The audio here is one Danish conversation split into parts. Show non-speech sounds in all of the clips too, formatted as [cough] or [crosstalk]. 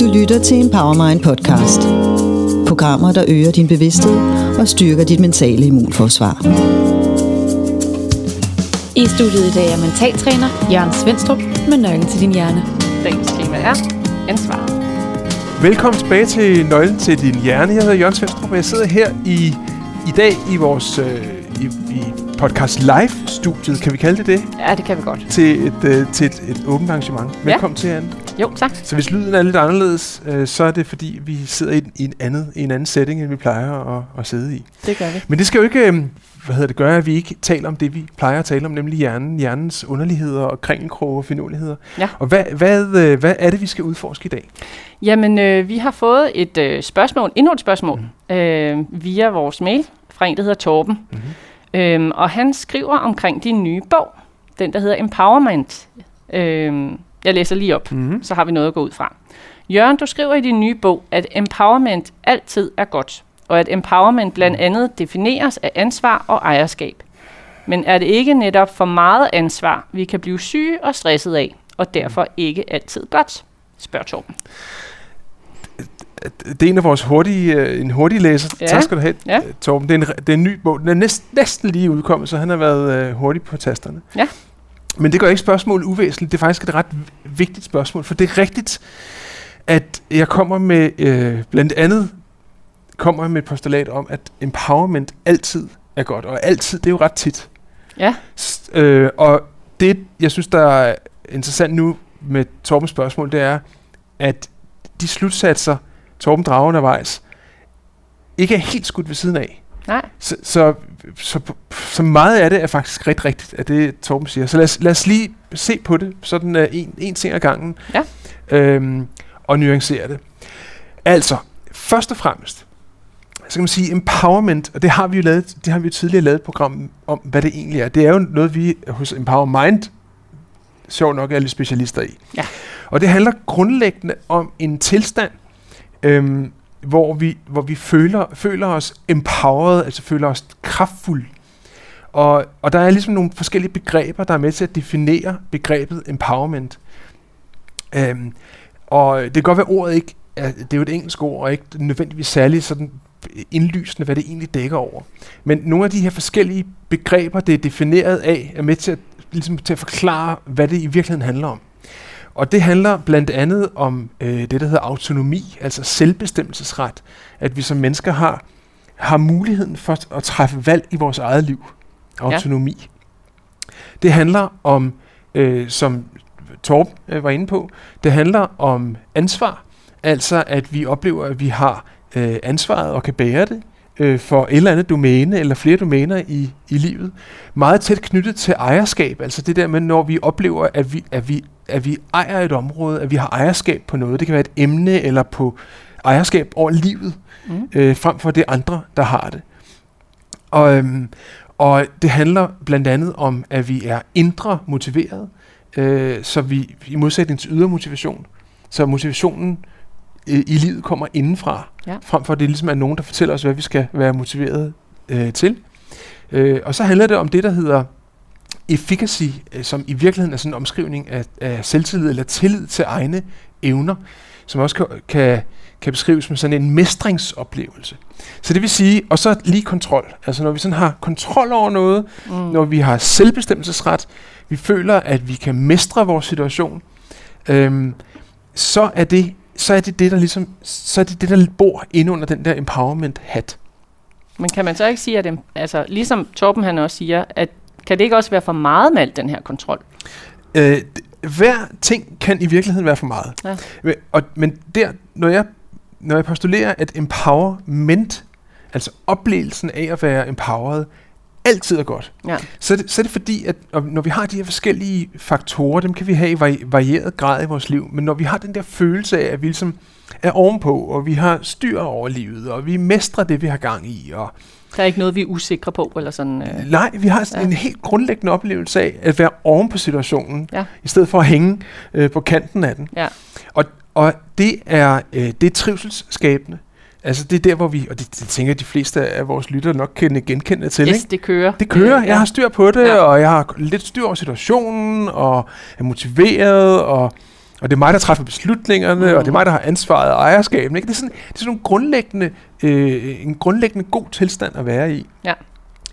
Du lytter til en Powermind podcast. Programmer, der øger din bevidsthed og styrker dit mentale immunforsvar. I studiet i dag er mentaltræner Jørgen Svendstrup med nøglen til din hjerne. Dagens tema er ansvar. Velkommen tilbage til Nøglen til din hjerne. Jeg hedder Jørgen Svendstrup, og jeg sidder her i, i dag i vores øh, i, i podcast live-studiet, kan vi kalde det det? Ja, det kan vi godt. Til et, øh, til et, et åbent arrangement. Velkommen ja. til, Anne. Jo, tak. Så hvis lyden er lidt anderledes, øh, så er det fordi, vi sidder i, i, en, andet, i en anden setting, end vi plejer at, at sidde i. Det gør vi. Men det skal jo ikke... Øh, hvad hedder det, gøre, at vi ikke taler om det, vi plejer at tale om, nemlig hjernen, hjernens underligheder og kringelkroge og finurligheder. Ja. Og hvad, hvad, øh, hvad er det, vi skal udforske i dag? Jamen, øh, vi har fået et øh, spørgsmål, endnu et spørgsmål, mm. øh, via vores mail fra en, der hedder Torben. Mm-hmm. Øhm, og han skriver omkring din nye bog, den der hedder Empowerment. Øhm, jeg læser lige op, mm-hmm. så har vi noget at gå ud fra. Jørgen, du skriver i din nye bog, at empowerment altid er godt og at empowerment blandt mm. andet defineres af ansvar og ejerskab. Men er det ikke netop for meget ansvar, vi kan blive syge og stresset af, og derfor ikke altid godt? Spørger Torben. Det er en af vores hurtige, øh, en hurtig læser. Ja. Tak skal du have, ja. Torben. Det er, en, det er en ny bog. Den er næsten, næsten lige udkommet, så han har været uh, hurtig på tasterne. Ja. Men det gør ikke spørgsmålet uvæsentligt. Det er faktisk et ret vigtigt spørgsmål, for det er rigtigt, at jeg kommer med øh, blandt andet kommer med et postulat om, at empowerment altid er godt, og altid, det er jo ret tit. Ja. S- øh, og det, jeg synes, der er interessant nu med Torbens spørgsmål, det er, at de slutsatser, Torben drager undervejs, ikke er helt skudt ved siden af. Nej. Så, så, så, så meget af det er faktisk rigtig rigtigt, at det Torben siger. Så lad os, lad os lige se på det, sådan uh, en, en ting ad gangen, ja. øhm, og nuancere det. Altså, først og fremmest, så kan man sige, empowerment, og det har vi jo lavet, det har vi jo tidligere lavet et program om, hvad det egentlig er. Det er jo noget, vi hos Empower Mind, sjovt nok, er lidt specialister i. Ja. Og det handler grundlæggende om en tilstand, øhm, hvor vi, hvor vi føler, føler os empowered, altså føler os kraftfulde. Og, og der er ligesom nogle forskellige begreber, der er med til at definere begrebet empowerment. Øhm, og det kan godt være, at ordet ikke er, det er jo et engelsk ord, og ikke nødvendigvis særlig sådan indlysende, hvad det egentlig dækker over. Men nogle af de her forskellige begreber, det er defineret af, er med til at, ligesom til at forklare, hvad det i virkeligheden handler om. Og det handler blandt andet om øh, det, der hedder autonomi, altså selvbestemmelsesret. At vi som mennesker har, har muligheden for at træffe valg i vores eget liv. Autonomi. Ja. Det handler om, øh, som Torb øh, var inde på, det handler om ansvar. Altså at vi oplever, at vi har øh, ansvaret og kan bære det øh, for et eller andet domæne eller flere domæner i, i livet. Meget tæt knyttet til ejerskab, altså det der med, når vi oplever, at vi, at vi, at vi ejer et område, at vi har ejerskab på noget. Det kan være et emne eller på ejerskab over livet, mm. øh, frem for det andre, der har det. Og, øhm, og det handler blandt andet om, at vi er indre motiveret, øh, så vi i modsætning til ydre motivation, så motivationen i, i livet kommer indenfra, ja. frem for at det ligesom er nogen, der fortæller os, hvad vi skal være motiveret øh, til. Øh, og så handler det om det, der hedder efficacy, øh, som i virkeligheden er sådan en omskrivning af, af selvtillid eller tillid til egne evner, som også kan, kan, kan beskrives som sådan en mestringsoplevelse. Så det vil sige, og så lige kontrol. Altså når vi sådan har kontrol over noget, mm. når vi har selvbestemmelsesret, vi føler, at vi kan mestre vores situation, øhm, så er det så er det det, der ligesom, så er det det, der bor inde under den der empowerment-hat. Men kan man så ikke sige, at altså, ligesom Torben han også siger, at kan det ikke også være for meget med alt den her kontrol? Øh, hver ting kan i virkeligheden være for meget. Ja. Men, og, men der, når jeg, når jeg postulerer, at empowerment, altså oplevelsen af at være empowered, altid er godt, Ja. så er, det, så er det fordi, at når vi har de her forskellige faktorer, dem kan vi have i vari- varieret grad i vores liv, men når vi har den der følelse af, at vi ligesom er ovenpå, og vi har styr over livet, og vi mestrer det, vi har gang i, og Der er ikke noget, vi er usikre på, eller sådan... Øh. nej, vi har Ja. en helt grundlæggende oplevelse af at være oven på situationen, Ja. i stedet for at hænge øh, på kanten af den. Ja. Og, og det er øh, det er trivselsskabende. Altså det er der, hvor vi, og det, det tænker de fleste af vores lyttere nok kan genkende til, Yes, ikke? det kører. Det kører, jeg har styr på det, ja. og jeg har lidt styr over situationen, og er motiveret, og, og det er mig, der træffer beslutningerne, mm. og det er mig, der har ansvaret og ejerskaben. Ikke? Det, er sådan, det er sådan en grundlæggende, øh, en grundlæggende god tilstand at være i. Ja.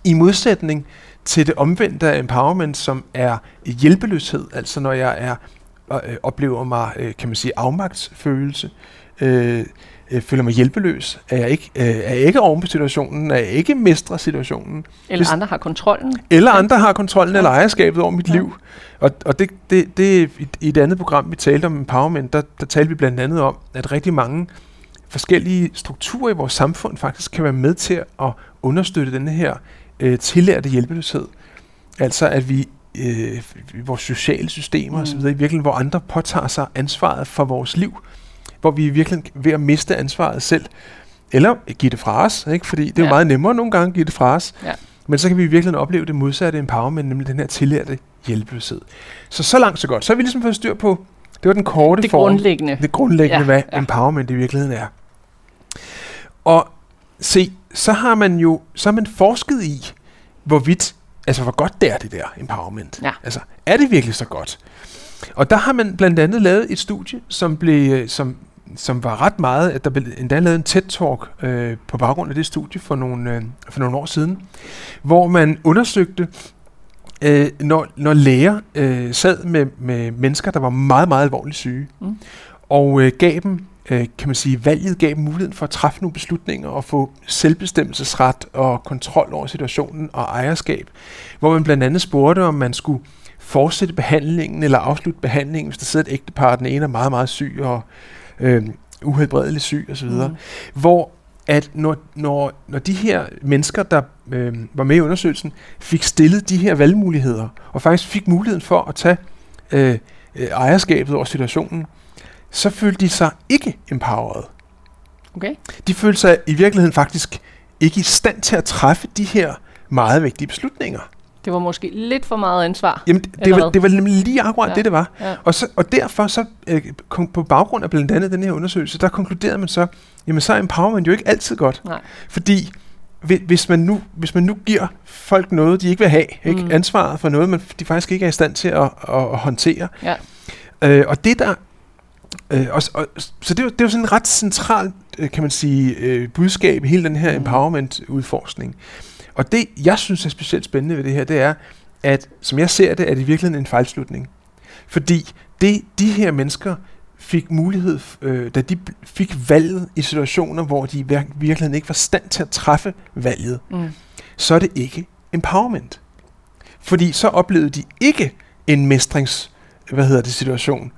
I modsætning til det omvendte af empowerment, som er hjælpeløshed, altså når jeg er øh, oplever mig, øh, kan man sige, afmagtsfølelse, øh, øh, føler mig hjælpeløs, er jeg ikke, øh, er jeg ikke oven på situationen, er jeg ikke mestrer situationen, Eller Hvis- andre har kontrollen. eller andre har kontrollen eller ejerskabet over mit Ja. liv. Og, og det, det, det i, et andet program, vi talte om empowerment, der, der talte vi blandt andet om, at rigtig mange forskellige strukturer i vores samfund faktisk kan være med til at understøtte denne her øh, tillærte hjælpeløshed. Altså at vi øh, vores sociale systemer Mm. osv., i virkeligheden, hvor andre påtager sig ansvaret for vores liv, hvor vi virkelig ved at miste ansvaret selv, eller give det fra os, ikke? fordi det er jo Ja. meget nemmere nogle gange at give det fra os, Ja. men så kan vi i virkeligheden opleve det modsatte empowerment, nemlig den her tillærte hjælpeløshed. Så så langt så godt. Så har vi ligesom fået styr på, det var den korte Det form grundlæggende. det grundlæggende, Ja, hvad ja. empowerment i virkeligheden er. Og se, så har man jo så har man forsket i, hvorvidt, altså hvor godt det er det der empowerment. Ja. Altså, er det virkelig så godt? Og der har man blandt andet lavet et studie, som blev, som, som var ret meget, at der blev endda lavet en TED-talk øh, på baggrund af det studie for nogle, øh, for nogle år siden, hvor man undersøgte, øh, når, når læger øh, sad med, med mennesker, der var meget, meget alvorligt syge, Mm. og øh, gav dem, øh, kan man sige, valget gav dem muligheden for at træffe nogle beslutninger og få selvbestemmelsesret og kontrol over situationen og ejerskab, hvor man blandt andet spurgte, om man skulle fortsætte behandlingen eller afslutte behandlingen, hvis der sidder et ægtepar, den ene er meget, meget syg og øh, uhelbredelig syg osv., mm. hvor at når, når, når de her mennesker, der øh, var med i undersøgelsen, fik stillet de her valgmuligheder, og faktisk fik muligheden for at tage øh, øh, ejerskabet over situationen, så følte de sig ikke empowered. Okay. De følte sig i virkeligheden faktisk ikke i stand til at træffe de her meget vigtige beslutninger. Det var måske lidt for meget ansvar. Jamen, det, Eller var, det var nemlig lige akkurat Ja. det, det var. Ja. Og, så, og derfor så, øh, kom, på baggrund af blandt andet den her undersøgelse, der konkluderede man så, jamen så er empowerment jo ikke altid godt. Nej. Fordi hvi- hvis man, nu, hvis man nu giver folk noget, de ikke vil have, ikke? Mm. ansvaret for noget, man de faktisk ikke er i stand til at, at, at håndtere. Ja. Øh, og det der... Øh, og, og, så det er, jo, det er jo sådan en ret centralt, øh, kan man sige, øh, budskab i hele den her Mm. empowerment-udforskning. Og det, jeg synes er specielt spændende ved det her, det er, at som jeg ser det, er det i virkeligheden en fejlslutning. Fordi det, de her mennesker fik mulighed, øh, da de fik valget i situationer, hvor de i vir- virkeligheden ikke var stand til at træffe valget, Mm. så er det ikke empowerment. Fordi så oplevede de ikke en mestrings, hvad hedder det, situation.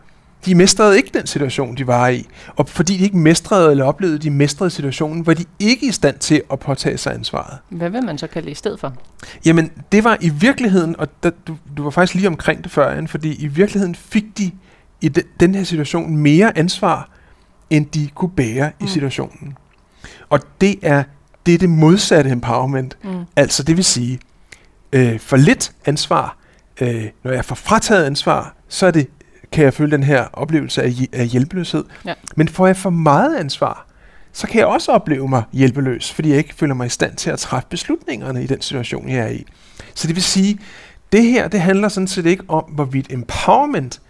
De mestrede ikke den situation, de var i. Og fordi de ikke mestrede eller oplevede, de mestrede situationen, var de ikke i stand til at påtage sig ansvaret. Hvad vil man så kalde det i stedet for? Jamen, det var i virkeligheden, og der, du, du var faktisk lige omkring det før, Anne, fordi i virkeligheden fik de i de, den her situation mere ansvar, end de kunne bære mm. Mm. i situationen. Og det er det, er det modsatte empowerment. Mm. Altså, det vil sige, øh, for lidt ansvar, øh, når jeg får frataget ansvar, så er det, kan jeg føle den her oplevelse af, af hjælpeløshed. Ja. Men får jeg for meget ansvar, så kan jeg også opleve mig hjælpeløs, fordi jeg ikke føler mig i stand til at træffe beslutningerne i den situation, jeg er i. Så det vil sige, det her, det handler sådan set ikke om, hvorvidt empowerment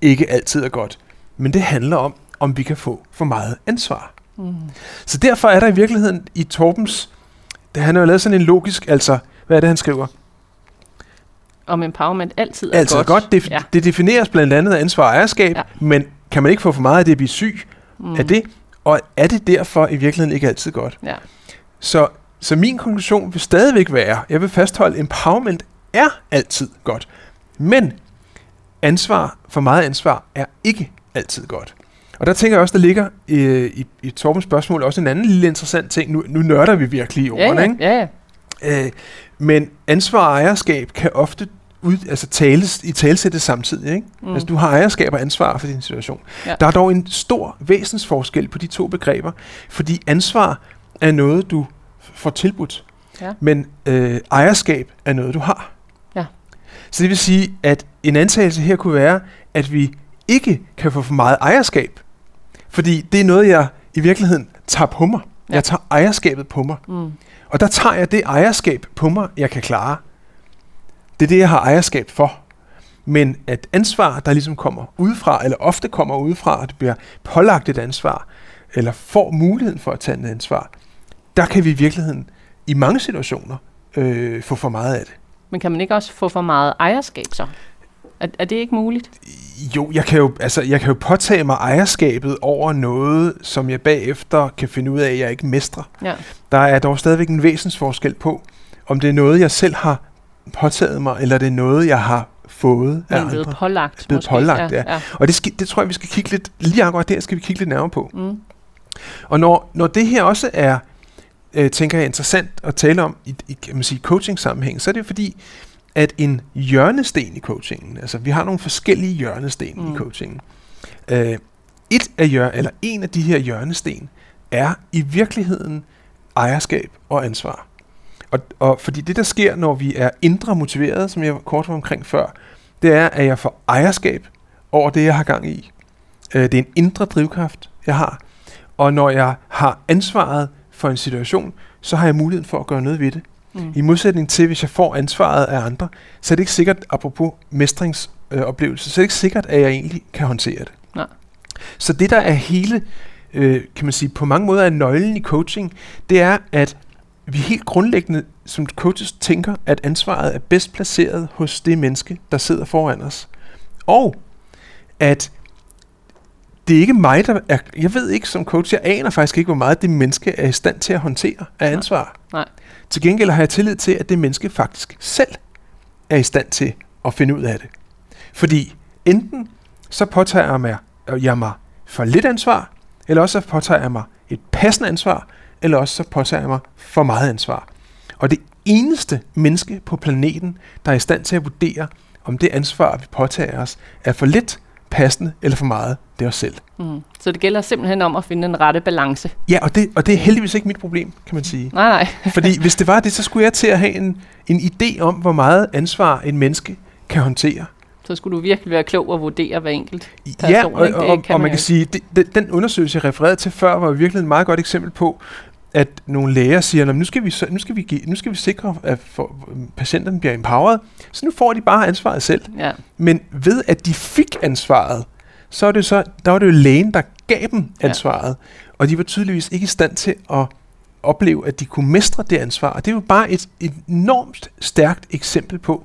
ikke altid er godt, men det handler om, om vi kan få for meget ansvar. Mm. Så derfor er der i virkeligheden i Torbens, det, han har lavet sådan en logisk, altså, hvad er det, han skriver? Om empowerment altid er Altså godt. godt, det, ja. det defineres blandt andet af ansvar og ejerskab, Ja. ja. men kan man ikke få for meget af det at blive syg Mm. af det? Og er det derfor i virkeligheden ikke altid godt? Ja. Så, så min konklusion vil stadigvæk være, jeg vil fastholde, empowerment er altid godt. Men ansvar, for meget ansvar, er ikke altid godt. Og der tænker jeg også, der ligger i, i, i Torbens spørgsmål også en anden lille interessant ting. Nu, nu nørder vi virkelig i Ja, ordene, ja, ikke? ja, ja. Øh, men ansvar og ejerskab kan ofte ud, altså tales, i talsættes samtidig. Ikke? Mm. Altså, du har ejerskab og ansvar for din situation. Ja. Der er dog en stor væsensforskel på de to begreber, fordi ansvar er noget, du får tilbudt, Ja. men øh, ejerskab er noget, du har. Ja. Så det vil sige, at en antagelse her kunne være, at vi ikke kan få for meget ejerskab, fordi det er noget, jeg i virkeligheden tager på mig. Ja. Jeg tager ejerskabet på mig. Mm. Og der tager jeg det ejerskab på mig, jeg kan klare. Det er det, jeg har ejerskab for. Men at ansvar, der ligesom kommer udefra, eller ofte kommer udefra, at det bliver pålagt et ansvar, eller får muligheden for at tage et ansvar, der kan vi i virkeligheden i mange situationer øh, få for meget af det. Men kan man ikke også få for meget ejerskab så? Er, er det ikke muligt? Jo, jeg kan jo, altså, jeg kan jo påtage mig ejerskabet over noget, som jeg bagefter kan finde ud af, at jeg ikke mestrer. Ja. Der er dog stadigvæk en væsensforskel på, om det er noget, jeg selv har påtaget mig, eller det er noget, jeg har fået af Men blevet andre. pålagt. Blevet måske. pålagt, ja. ja. Og det, skal, det tror jeg, vi skal kigge lidt, lige akkurat der skal vi kigge lidt nærmere på. Mm. Og når, når det her også er, øh, tænker jeg, interessant at tale om i, i kan man sige, coaching-sammenhæng, så er det fordi, at en hjørnesten i coachingen, altså vi har nogle forskellige hjørnesten mm. I coachingen. Øh, et af hjør, eller en af de her hjørnesten er i virkeligheden ejerskab og ansvar. Og, og fordi det, der sker, når vi er indre motiveret, som jeg kort var omkring før, det er, at jeg får ejerskab over det, jeg har gang i. Øh, det er en indre drivkraft, jeg har. Og når jeg har ansvaret for en situation, så har jeg muligheden for at gøre noget ved det. Mm. I modsætning til, hvis jeg får ansvaret af andre, så er det ikke sikkert, apropos mestringsoplevelse, så er det ikke sikkert, at jeg egentlig kan håndtere det. Nej. Så det, der er hele, øh, kan man sige, på mange måder er nøglen i coaching, det er, at vi helt grundlæggende som coaches tænker, at ansvaret er bedst placeret hos det menneske, der sidder foran os. Og at det er ikke mig, der er... Jeg ved ikke som coach, jeg aner faktisk ikke, hvor meget det menneske er i stand til at håndtere af ansvar. Nej. Til gengæld har jeg tillid til, at det menneske faktisk selv er i stand til at finde ud af det. Fordi enten så påtager jeg mig, jeg mig for lidt ansvar, eller også så påtager jeg mig et passende ansvar, eller også så påtager jeg mig for meget ansvar. Og det eneste menneske på planeten, der er i stand til at vurdere, om det ansvar, vi påtager os, er for lidt, passende eller for meget, det er os selv. Mm. Så det gælder simpelthen om at finde den rette balance. Ja, og det, og det er heldigvis ikke mit problem, kan man sige. Nej, nej. [laughs] Fordi hvis det var det, så skulle jeg til at have en, en idé om, hvor meget ansvar en menneske kan håndtere. Så skulle du virkelig være klog og vurdere hver enkelt person. ja, og, ikke? og, Det og, og man jo kan sige, det, det, den undersøgelse, jeg refererede til før, var virkelig et meget godt eksempel på, at nogle læger siger, "Nå, men nu skal vi, nu skal vi, give, nu skal vi sikre, at for, patienterne bliver empowered, så nu får de bare ansvaret selv. Ja, Men ved at de fik ansvaret, så var det så, der var det jo lægen, der gav dem ansvaret. Ja. Og de var tydeligvis ikke i stand til at opleve, at de kunne mestre det ansvar. Og det er jo bare et enormt stærkt eksempel på,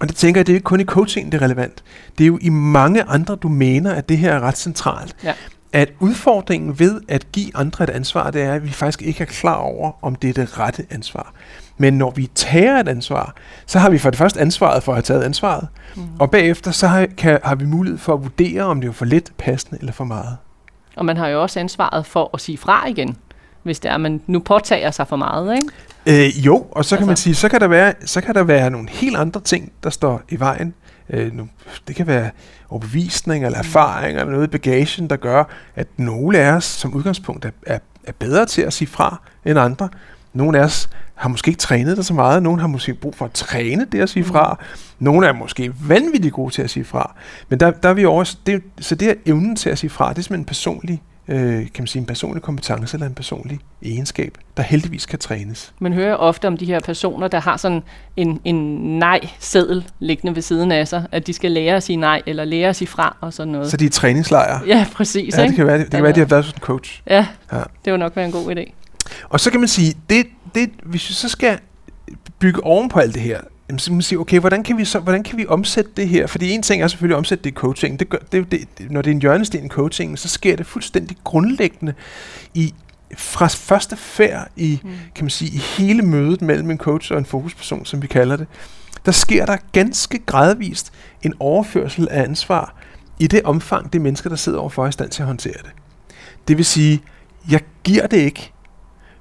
og det tænker jeg, det er ikke kun i coaching, det er relevant. Det er jo i mange andre domæner, at det her er ret centralt. Ja. At udfordringen ved at give andre et ansvar, det er, at vi faktisk ikke er klar over, om det er det rette ansvar. Men når vi tager et ansvar, så har vi for det første ansvaret for at have taget ansvaret, mm. og bagefter så har, kan, har vi mulighed for at vurdere, om det er for lidt passende eller for meget. og man har jo også ansvaret for at sige fra igen, hvis det er, man nu påtager sig for meget, ikke? Øh, jo, og så kan Altså- man sige, så kan, der være, så kan der være nogle helt andre ting, der står i vejen. Øh, nu, det kan være overbevisning eller erfaring eller noget i bagagen, der gør, at nogle af os som udgangspunkt er, er, er bedre til at sige fra end andre. Nogle af os har måske ikke trænet det så meget. Nogle har måske brug for at træne det at sige fra. Nogle er måske vanvittigt gode til at sige fra. Men der, der er vi også, det, så det er evnen til at sige fra, det er simpelthen en personlig, øh, kan man sige, en personlig kompetence eller en personlig egenskab, der heldigvis kan trænes. Man hører ofte om de her personer, der har sådan en, en nej-seddel liggende ved siden af sig, at de skal lære at sige nej, eller lære at sige fra, og sådan noget. Så de er træningslejre. ja, præcis, Ja, det kan være, det, det kan være, de har været hos en coach. Ja, Ja. det vil nok være en god idé. Og så kan man sige, det, det, hvis vi så skal bygge oven på alt det her, jamen, så man sige, okay, hvordan kan vi så, hvordan kan vi omsætte det her? Fordi en ting er selvfølgelig at omsætte det i coaching. Det gør, det, det, når det er en hjørnesten i coachingen, så sker det fuldstændig grundlæggende i fra første færd i, mm. kan man sige, i hele mødet mellem en coach og en fokusperson, som vi kalder det, der sker der ganske gradvist en overførsel af ansvar i det omfang, det mennesker, der sidder overfor, er i stand til at håndtere det. Det vil sige, jeg giver det ikke,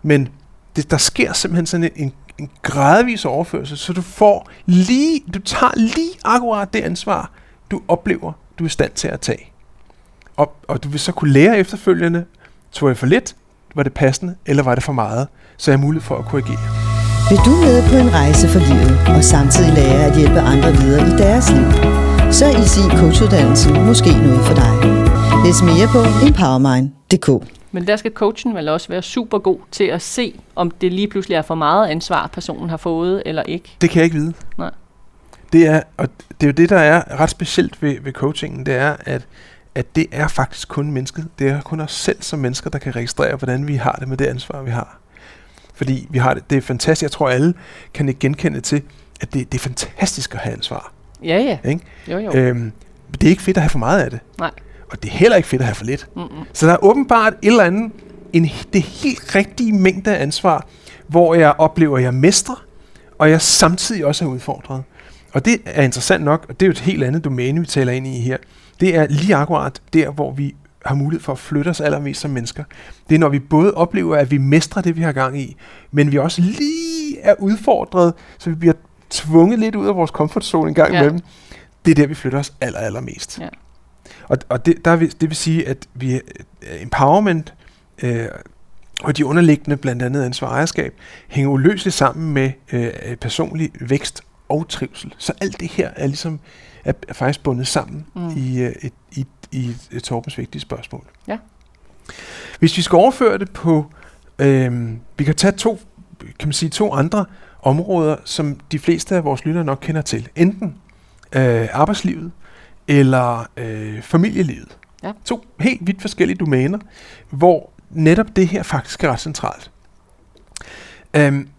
men det, der sker simpelthen sådan en, en, en gradvis overførsel, så du får lige, du tager lige akkurat det ansvar, du oplever, du er i stand til at tage. Og, og du vil så kunne lære efterfølgende, tog jeg for lidt, var det passende, eller var det for meget, så jeg har mulighed for at korrigere. Vil du med på en rejse for livet og samtidig lære at hjælpe andre videre i deres liv? Så er Easy Coachuddannelsen måske noget for dig. Læs mere på empowermind.dk. Men der skal coachen vel også være super god til at se, om det lige pludselig er for meget ansvar, personen har fået eller ikke. Det kan jeg ikke vide. Nej. Det er, og det er jo det, der er ret specielt ved, ved coachingen, det er, at, at det er faktisk kun mennesket. Det er kun os selv som mennesker, der kan registrere, hvordan vi har det med det ansvar, vi har. Fordi vi har det, det er fantastisk. Jeg tror, alle kan ikke genkende til, at det, det er fantastisk at have ansvar. Ja, ja. Ikke? Jo, jo. Øhm, det er ikke fedt at have for meget af det. Nej. Og det er heller ikke fedt at have for lidt. Mm-mm. Så der er åbenbart et eller andet, en, det helt rigtige mængde af ansvar, hvor jeg oplever, at jeg mestrer, og jeg samtidig også er udfordret. Og det er interessant nok, og det er jo et helt andet domæne, vi taler ind i her. Det er lige akkurat der, hvor vi har mulighed for at flytte os allermest som mennesker. Det er, når vi både oplever, at vi mestrer det, vi har gang i, men vi også lige er udfordret, så vi bliver tvunget lidt ud af vores comfort zone en gang Ja. imellem. Det er der, vi flytter os aller, allermest. Ja. Og, og det, der vil, det vil sige, at vi øh, empowerment øh, og de underliggende, blandt andet ansvar og ejerskab, hænger uløseligt sammen med øh, personlig vækst og trivsel. Så alt det her er ligesom er, er faktisk bundet sammen Mm. i, øh, et, i, i et Torbens vigtige spørgsmål. Ja. Hvis vi skal overføre det på, øh, vi kan tage to, kan man sige, to andre områder, som de fleste af vores lyttere nok kender til. Enten øh, arbejdslivet eller øh, familielivet. Ja. To helt vidt forskellige domæner, hvor netop det her faktisk er ret centralt. Øhm,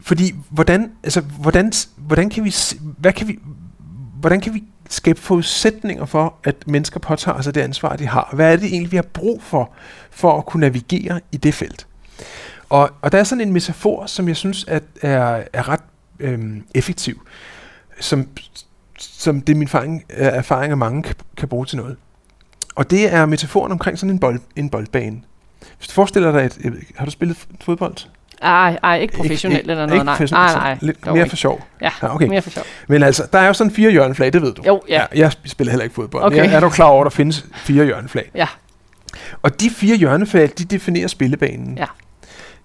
fordi hvordan, altså, hvordan, hvordan kan vi, hvad kan vi, hvordan kan vi skabe forudsætninger for, at mennesker påtager sig det ansvar, de har? Hvad er det egentlig, vi har brug for, for at kunne navigere i det felt? Og, og der er sådan en metafor, som jeg synes at er, er ret øhm, effektiv, som, som det er min erfaring, erfaring at mange kan, kan bruge til noget. Og det er metaforen omkring sådan en, bold, en boldbane. Hvis du forestiller dig, ikke, har du spillet fodbold? Ej, ej, ikke professionelt ikke, eller noget, ikke nej. professionelt, Nej, nej. Lidt mere ikke. for sjov. Ja, Ja, okay. mere for sjov. Men altså, der er jo sådan fire hjørneflag, det ved du. Jo, ja. jeg spiller heller ikke fodbold. Okay. Okay. Jeg er du klar over, at der findes fire hjørneflag? Ja. Og de fire hjørneflag, de definerer spillebanen. Ja.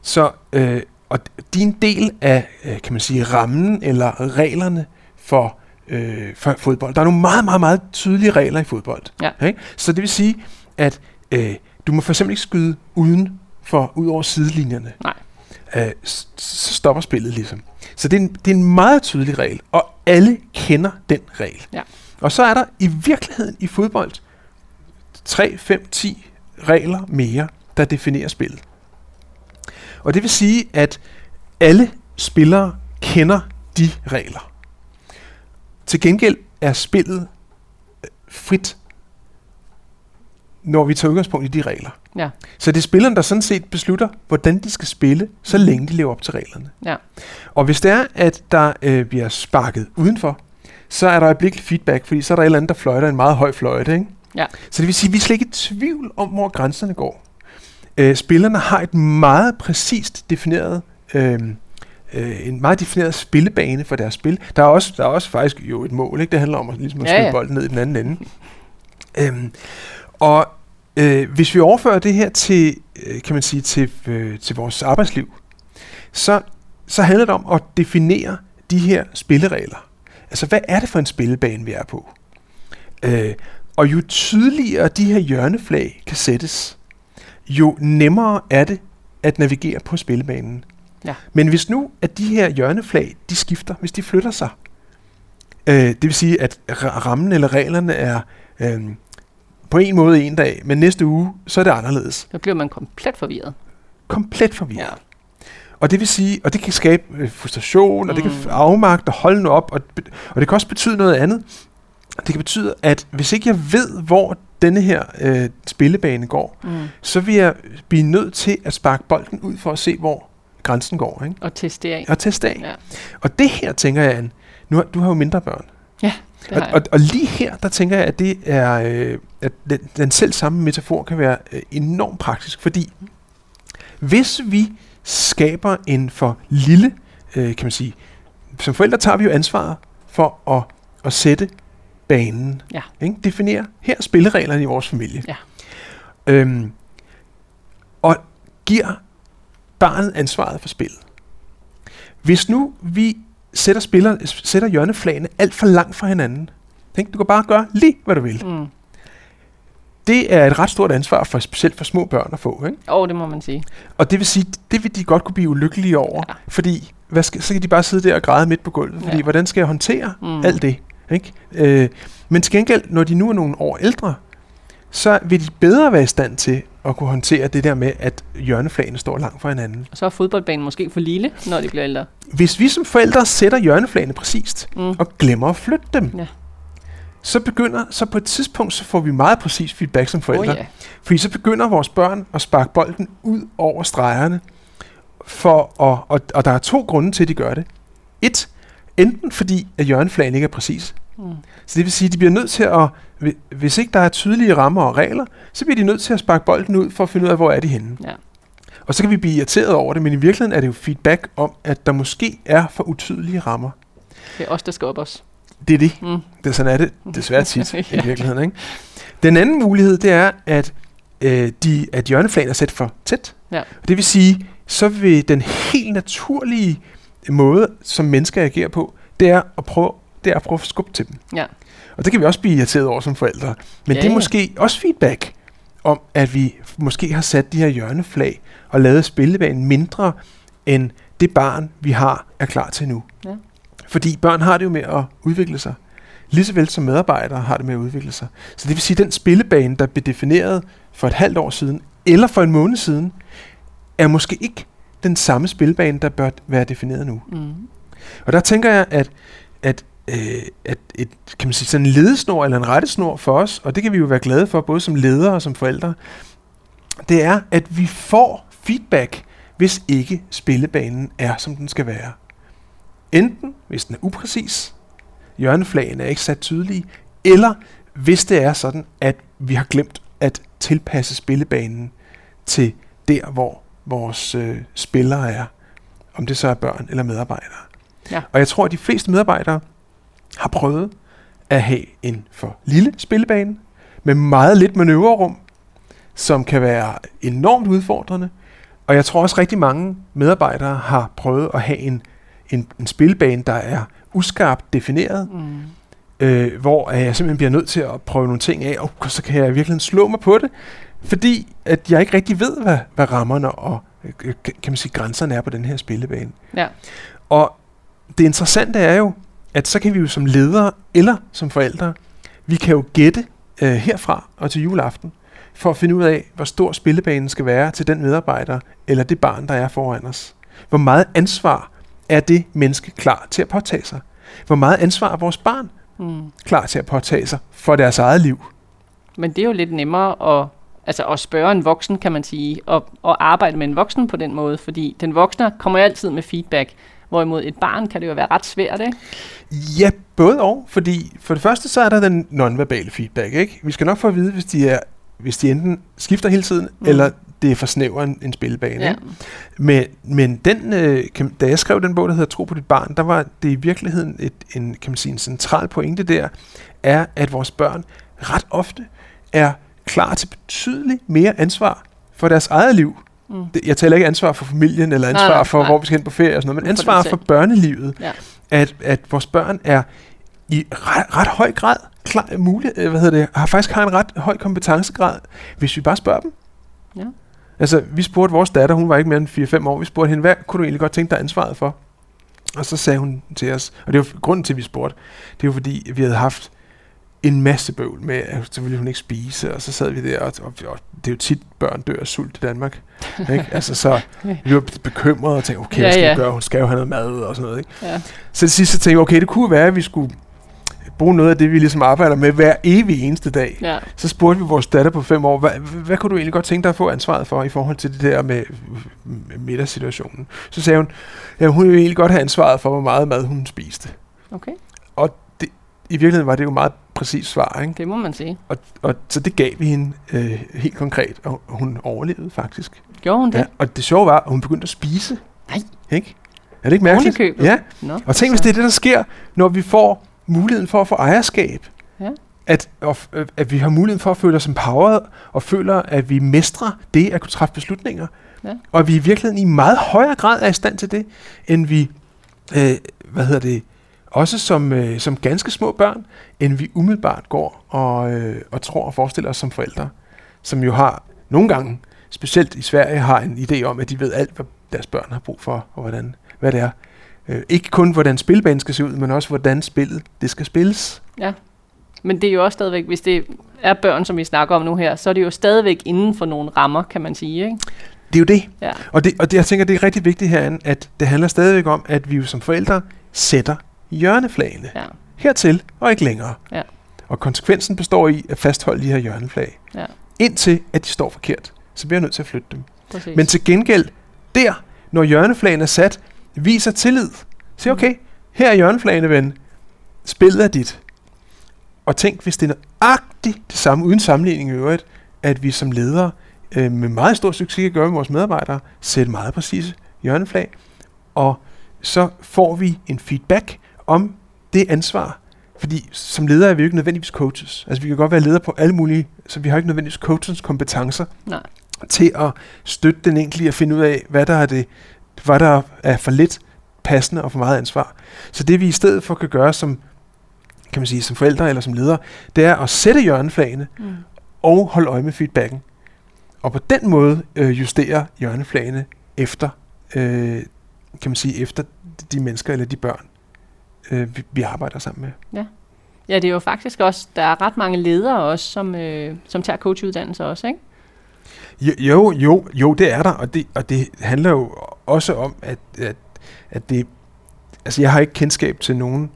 Så, øh, og de er en del af, øh, kan man sige, rammen eller reglerne for, øh, for fodbold. Der er nogle meget, meget, meget tydelige regler i fodbold. Ja. Ikke? Så det vil sige, at øh, du må for eksempel ikke skyde uden for, ud over sidelinjerne. Nej. Øh, så stopper spillet ligesom. Så det er, en, det er en meget tydelig regel, og alle kender den regel. Ja. Og så er der i virkeligheden i fodbold 3, 5, 10 regler mere, der definerer spillet. Og det vil sige, at alle spillere kender de regler. Til gengæld er spillet øh, frit, når vi tager udgangspunkt i de regler. Ja. Så det er spilleren, der sådan set beslutter, hvordan de skal spille, så længe de lever op til reglerne. Ja. Og hvis det er, at der øh, bliver sparket udenfor, så er der øjeblikkelig feedback, fordi så er der et eller andet, der fløjter en meget høj fløjte. Ikke? Ja. Så det vil sige, at vi er slet ikke i tvivl om, hvor grænserne går. Øh, spillerne har et meget præcist defineret, øh, øh, en meget defineret spillebane for deres spil. Der er også, der er også faktisk jo et mål, ikke? det handler om at, ligesom at Ja, spille ja. bolden ned i den anden ende. Øhm, og øh, hvis vi overfører det her til, øh, kan man sige, til, øh, til vores arbejdsliv, så, så handler det om at definere de her spilleregler. Altså, hvad er det for en spillebane, vi er på? Øh, og jo tydeligere de her hjørneflag kan sættes, jo nemmere er det at navigere på spillebanen. Ja. Men hvis nu, at de her hjørneflag, de skifter, hvis de flytter sig, øh, det vil sige, at ra- rammen eller reglerne er øh, på en måde en dag, men næste uge, så er det anderledes. Så bliver man komplet forvirret. Komplet forvirret. Ja. Og det vil sige, og det kan skabe øh, frustration, mm. og det kan Mm. f- afmagt og holde nu op, og, og det kan også betyde noget andet. Det kan betyde, at hvis ikke jeg ved, hvor denne her øh, spillebane går, Mm. så vil jeg blive nødt til at sparke bolden ud for at se, hvor grænsen går. Ikke? Og teste af. Og teste af. Ja. Og det her, tænker jeg, Anne, nu har, du har jo mindre børn. Ja, det Og, og, og lige her, der tænker jeg, at det er, øh, at den, den selv samme metafor kan være øh, enormt praktisk, fordi hvis vi skaber en for lille, øh, kan man sige, som forældre tager vi jo ansvaret for at, at sætte banen. Ja. Ikke? Definere her er spillereglerne i vores familie. Ja. Øhm, og giver barnet ansvaret for spillet. Hvis nu vi sætter, spiller, sætter hjørneflagene alt for langt fra hinanden, tænk, du kan bare gøre lige, hvad du vil. Mm. Det er et ret stort ansvar, for, specielt for små børn at få. Ikke? Og det må man sige. Og det vil sige, det vil de godt kunne blive ulykkelige over, Ja. fordi hvad skal, så kan de bare sidde der og græde midt på gulvet, fordi Ja. hvordan skal jeg håndtere mm. alt det? Ikke? Øh, men til gengæld, når de nu er nogle år ældre, så vil de bedre være i stand til at kunne håndtere det der med, at hjørneflagene står langt fra hinanden. Og så er fodboldbanen måske for lille, når de bliver ældre. Hvis vi som forældre sætter hjørneflagene præcist, Mm. og glemmer at flytte dem, Ja. så begynder, så på et tidspunkt, så får vi meget præcis feedback som forældre. Oh, ja. Fordi så begynder vores børn at sparke bolden ud over stregerne. For at, og, og der er to grunde til, at de gør det. Et, enten fordi, at hjørneflagen ikke er præcis. Mm. Så det vil sige, at de bliver nødt til at, hvi- hvis ikke der er tydelige rammer og regler, så bliver de nødt til at sparke bolden ud for at finde ud af, hvor er de henne. Ja. Og så kan vi blive irriteret over det, men i virkeligheden er det jo feedback om, at der måske er for utydelige rammer. Det er os, der skal op os. Det er det. Mm. Det, sådan er det [laughs] desværre tit ja. i virkeligheden. Ikke? Den anden mulighed, det er, at, øh, de, at hjørneflagen er sat for tæt. Ja. Det vil sige, så vil den helt naturlige måde, som mennesker agerer på, det er at prøve, det er at prøve at skubbe til dem. Ja. Og det kan vi også blive irriteret over som forældre. Men Ja, det er ja. måske også feedback om, at vi måske har sat de her hjørneflag og lavet spillebanen mindre, end det barn, vi har, er klar til nu. Ja. Fordi børn har det jo med at udvikle sig. Lige så vel som medarbejdere har det med at udvikle sig. Så det vil sige, at den spillebane, der blev defineret for et halvt år siden, eller for en måned siden, er måske ikke den samme spillebane, der bør være defineret nu. Mm. Og der tænker jeg, at, øh, at et, kan man sige, sådan en ledesnor eller en rettesnor for os, og det kan vi jo være glade for, både som ledere og som forældre, det er, at vi får feedback, hvis ikke spillebanen er, som den skal være. Enten hvis den er upræcis, hjørneflagene er ikke sat tydelige, eller hvis det er sådan, at vi har glemt at tilpasse spillebanen til der, hvor vores øh, spillere er. Om det så er børn eller medarbejdere. Ja. Og jeg tror, at de fleste medarbejdere har prøvet at have en for lille spillebane med meget lidt manøvrerum, som kan være enormt udfordrende. Og jeg tror også rigtig mange medarbejdere har prøvet at have en, en, en spillebane, der er uskarpt defineret, Mm. øh, hvor jeg simpelthen bliver nødt til at prøve nogle ting af, og så kan jeg virkelig slå mig på det, fordi at jeg ikke rigtig ved, hvad, hvad rammerne og øh, kan man sige, grænserne er på den her spillebane. Ja. Og det interessante er jo, at så kan vi jo som ledere eller som forældre, vi kan jo gætte øh, herfra og til juleaften, for at finde ud af, hvor stor spillebanen skal være til den medarbejder eller det barn, der er foran os. Hvor meget ansvar er det menneske klar til at påtage sig? Hvor meget ansvar er vores barn Mm. klar til at påtage sig for deres eget liv? Men det er jo lidt nemmere at, altså at spørge en voksen, kan man sige, og, og arbejde med en voksen på den måde, fordi den voksne kommer altid med feedback, hvorimod et barn kan det jo være ret svært, ikke? Ja, både og. Fordi for det første, så er der den nonverbale feedback. Ikke? Vi skal nok få at vide, hvis de, er, hvis de enten skifter hele tiden, Mm. eller det er for snæver en, en spillebane. Ja. Ikke? Men, men den, øh, kan, da jeg skrev den bog, der hedder Tro på dit barn, der var det i virkeligheden et, en, kan man sige, en central pointe der, er, at vores børn ret ofte er klar til betydeligt mere ansvar for deres eget liv. Mm. Det- Jeg taler ikke ansvar for familien, eller Nej, ansvar nej, for, nej. hvor vi skal hen på ferie og sådan noget, men For ansvar selv. for børnelivet. Ja. At, at vores børn er i ret, ret høj grad klar, mulig, øh, hvad hedder det, har faktisk har en ret høj kompetencegrad, hvis vi bare spørger dem. Ja. Altså, vi spurgte vores datter, hun var ikke mere end 4-5 år, vi spurgte hende, hvad kunne du egentlig godt tænke dig ansvaret for? Og så sagde hun til os, og det var grunden til, at vi spurgte, det var fordi, vi havde haft en masse bøvl med, at så ville hun ikke spise, og så sad vi der, og, og, og det er jo tit, børn dør af sult i Danmark. ikke? [laughs] Altså, så vi var bekymrede og tænkte, okay, Ja, hvad skal ja. vi gøre? Hun skal jo have noget mad og sådan noget. Ikke? Ja. Så til sidst så tænkte jeg, okay, det kunne være, at vi skulle bruge noget af det, vi ligesom arbejder med hver evig eneste dag. Ja. Så spurgte vi vores datter på fem år, hvad, hvad kunne du egentlig godt tænke dig at få ansvaret for i forhold til det der med, med middagssituationen? Så sagde hun, ja, hun ville egentlig godt have ansvaret for, hvor meget mad hun spiste. Okay. Og det, i virkeligheden var det jo meget præcist svar, ikke? Det må man sige. Og, og så det gav vi hende øh, helt konkret, og hun overlevede faktisk. Gjorde hun det? Ja, og det sjove var, at hun begyndte at spise. Nej. Ikke? Er det ikke mærkeligt? Ja. Nå, Og tænk, hvis det er det, der sker, når vi får muligheden for at få ejerskab. Ja. At, og, at vi har muligheden for at føle os empowered, og føler, at vi mestrer det at kunne træffe beslutninger. Ja. Og at vi i virkeligheden i meget højere grad er i stand til det, end vi, øh, hvad hedder det, også som, øh, som ganske små børn, end vi umiddelbart går og, øh, og tror og forestiller os som forældre, som jo har nogle gange, specielt i Sverige, har en idé om, at de ved alt, hvad deres børn har brug for, og hvordan, hvad det er. Øh, ikke kun, hvordan spilbanen skal se ud, men også, hvordan spillet det skal spilles. Ja. Men det er jo også stadigvæk, hvis det er børn, som vi snakker om nu her, så er det jo stadigvæk inden for nogle rammer, kan man sige, ikke? Det er jo det. Ja. Og, det, og det, jeg tænker, det er rigtig vigtigt herinde, at det handler stadigvæk om, at vi jo som forældre sætter hjørneflagene. Ja. Hertil og ikke længere. Ja. Og konsekvensen består i at fastholde de her hjørneflag. Ja. Indtil at de står forkert. Så bliver jeg nødt til at flytte dem. Præcis. Men til gengæld, der, når hjørneflagene er sat, viser tillid. Så okay, her er hjørneflagene, ven. Spillet er dit. Og tænk, hvis det er nøjagtigt det samme, uden sammenligning i øvrigt, at vi som ledere øh, med meget stor succes kan gøre med vores medarbejdere, sætte meget præcise hjørneflag, og så får vi en feedback om det ansvar. Fordi som leder er vi jo ikke nødvendigvis coaches. Altså vi kan godt være ledere på alle mulige, så vi har ikke nødvendigvis coachens kompetencer Nej. til at støtte den enkelte at finde ud af, hvad der er det, hvad der er for lidt passende og for meget ansvar. Så det vi i stedet for kan gøre som, kan man sige, som forældre eller som ledere, det er at sætte hjørneflagene Mm. og holde øje med feedbacken. Og på den måde øh, justere hjørneflagene efter, øh, kan man sige, efter de mennesker eller de børn, øh, vi, vi arbejder sammen med. Ja, det er jo faktisk også, der er ret mange ledere også, som, øh, som tager coachuddannelse også, ikke? Jo, jo, jo, jo det er der, og det, og det handler jo også om, at, at, at det, altså jeg har ikke kendskab til nogen,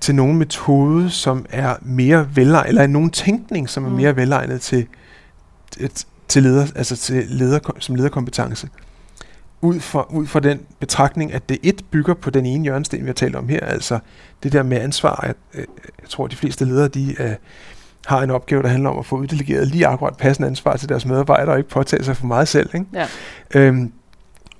til nogen metode, som er mere velegnet, eller nogen tænkning, som er Mm. mere velegnet til, til, til leder, altså til leder, som lederkompetence. Ud fra, ud fra den betragtning, at det et bygger på den ene hjørnesten, vi har talt om her, altså det der med ansvar. At, øh, jeg tror, at de fleste ledere, de øh, har en opgave, der handler om at få uddelegeret lige akkurat passende ansvar til deres medarbejdere, og ikke påtage sig for meget selv. Ikke? Ja. Øhm,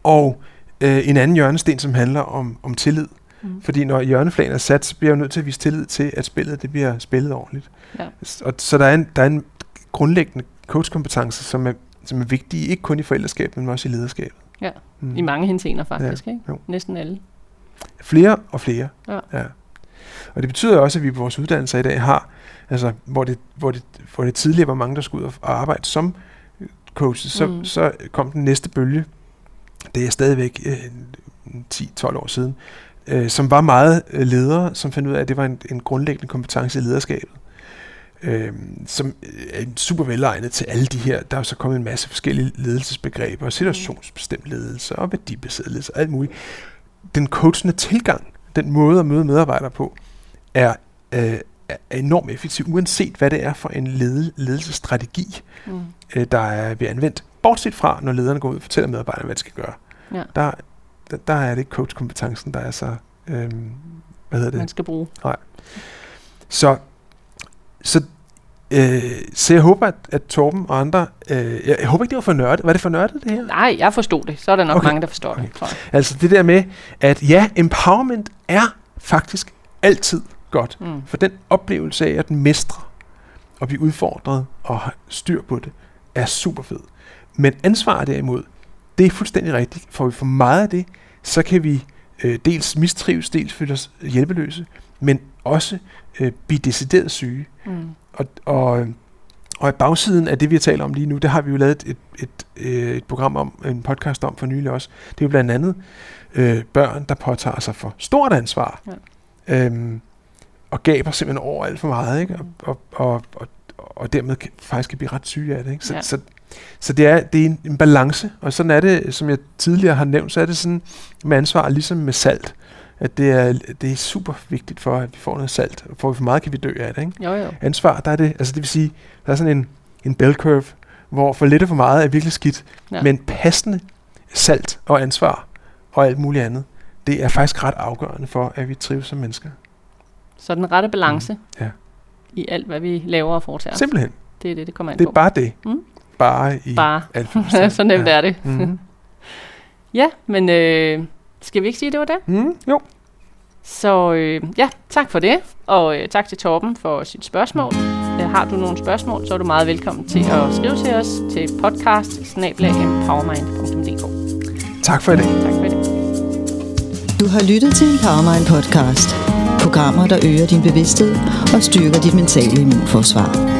og øh, en anden hjørnesten, som handler om, om tillid. Mm. Fordi når hjørneflagen er sat, så bliver jeg nødt til at vise tillid til, at spillet det bliver spillet ordentligt. Ja. Og, så der er en, der er en grundlæggende coachkompetence, som er, som er vigtig, ikke kun i forældreskabet, men også i lederskabet. Ja, Mm. I mange henseender faktisk, Ja, ikke? jo. Næsten alle. Flere og flere. Ja. ja. Og det betyder også, at vi på vores uddannelser i dag har, altså hvor det, hvor det, hvor det tidligere var mange, der skulle ud og- arbejde som coaches, så, Mm. mm. så kom den næste bølge, det er stadigvæk øh, 10-12 år siden, øh, som var meget øh, ledere, som fandt ud af, at det var en, en grundlæggende kompetence i lederskabet. Øh, som er super velegnet til alle de her. Der er jo så kommet en masse forskellige ledelsesbegreber, situationsbestemt ledelse og værdibaseret ledelse og alt muligt. Den coachende tilgang, den måde at møde medarbejdere på, er, øh, er enormt effektiv, uanset hvad det er for en lede, ledelsesstrategi, Mm. øh, der er ved anvendt. Bortset fra, når lederne går ud og fortæller medarbejderne, hvad de skal gøre. Ja. Der, der, der er det ikke coachkompetencen, der er så... Øh, hvad hedder det? Man skal bruge. Så, så, øh, så jeg håber, at, at Torben og andre... Øh, jeg, jeg håber ikke, det var for nørdet. Var det for nørdet, det her? Nej, jeg forstod det. Så er der nok Okay. mange, der forstår det, Okay. tror jeg. Altså det der med, at ja, empowerment er faktisk altid godt. Mm. For den oplevelse af at mestre og blive udfordret og have styr på det, er super fed. Men ansvar derimod, det er fuldstændig rigtigt. Får vi for meget af det, så kan vi øh, dels mistrives, dels føle os hjælpeløse, men også øh, blive decideret syge. Mm. Og, og, og i bagsiden af det, vi har talt om lige nu, det har vi jo lavet et, et, et, et program om, en podcast om for nylig også. Det er jo blandt andet øh, børn, der påtager sig for stort ansvar. Ja. Øhm, og gaber simpelthen over alt for meget, ikke? Og, og, og, og, og dermed kan, faktisk kan blive ret syge af det. Ikke? Så, Ja. ja. så, så det er, det er en, en balance, og sådan er det, som jeg tidligere har nævnt, så er det sådan med ansvar, ligesom med salt. At det er, det er super vigtigt for, at vi får noget salt. Får vi for meget, kan vi dø af det. Ikke? Jo, jo. ansvar, der er det, altså det vil sige, der er sådan en, en bell curve, hvor for lidt og for meget er virkelig skidt, Ja. men passende salt og ansvar og alt muligt andet, det er faktisk ret afgørende for, at vi trives som mennesker. Så den rette balance Ja. i alt, hvad vi laver og foretager os. Simpelthen. Det er det, det kommer an Det på. er bare det. Mm. Bare i Bare. forstand. [laughs] så nemt ja. er det. Mhm. [laughs] Ja, men øh, skal vi ikke sige, at det var det? Mm, jo. Så øh, ja, tak for det, og øh, tak til Torben for sit spørgsmål. Øh, har du nogle spørgsmål, så er du meget velkommen til at skrive til os til podcast Tak for i dag. Tak for det. Du har lyttet til Empowermind podcast. Programmer, der øger din bevidsthed og styrker dit mentale immunforsvar.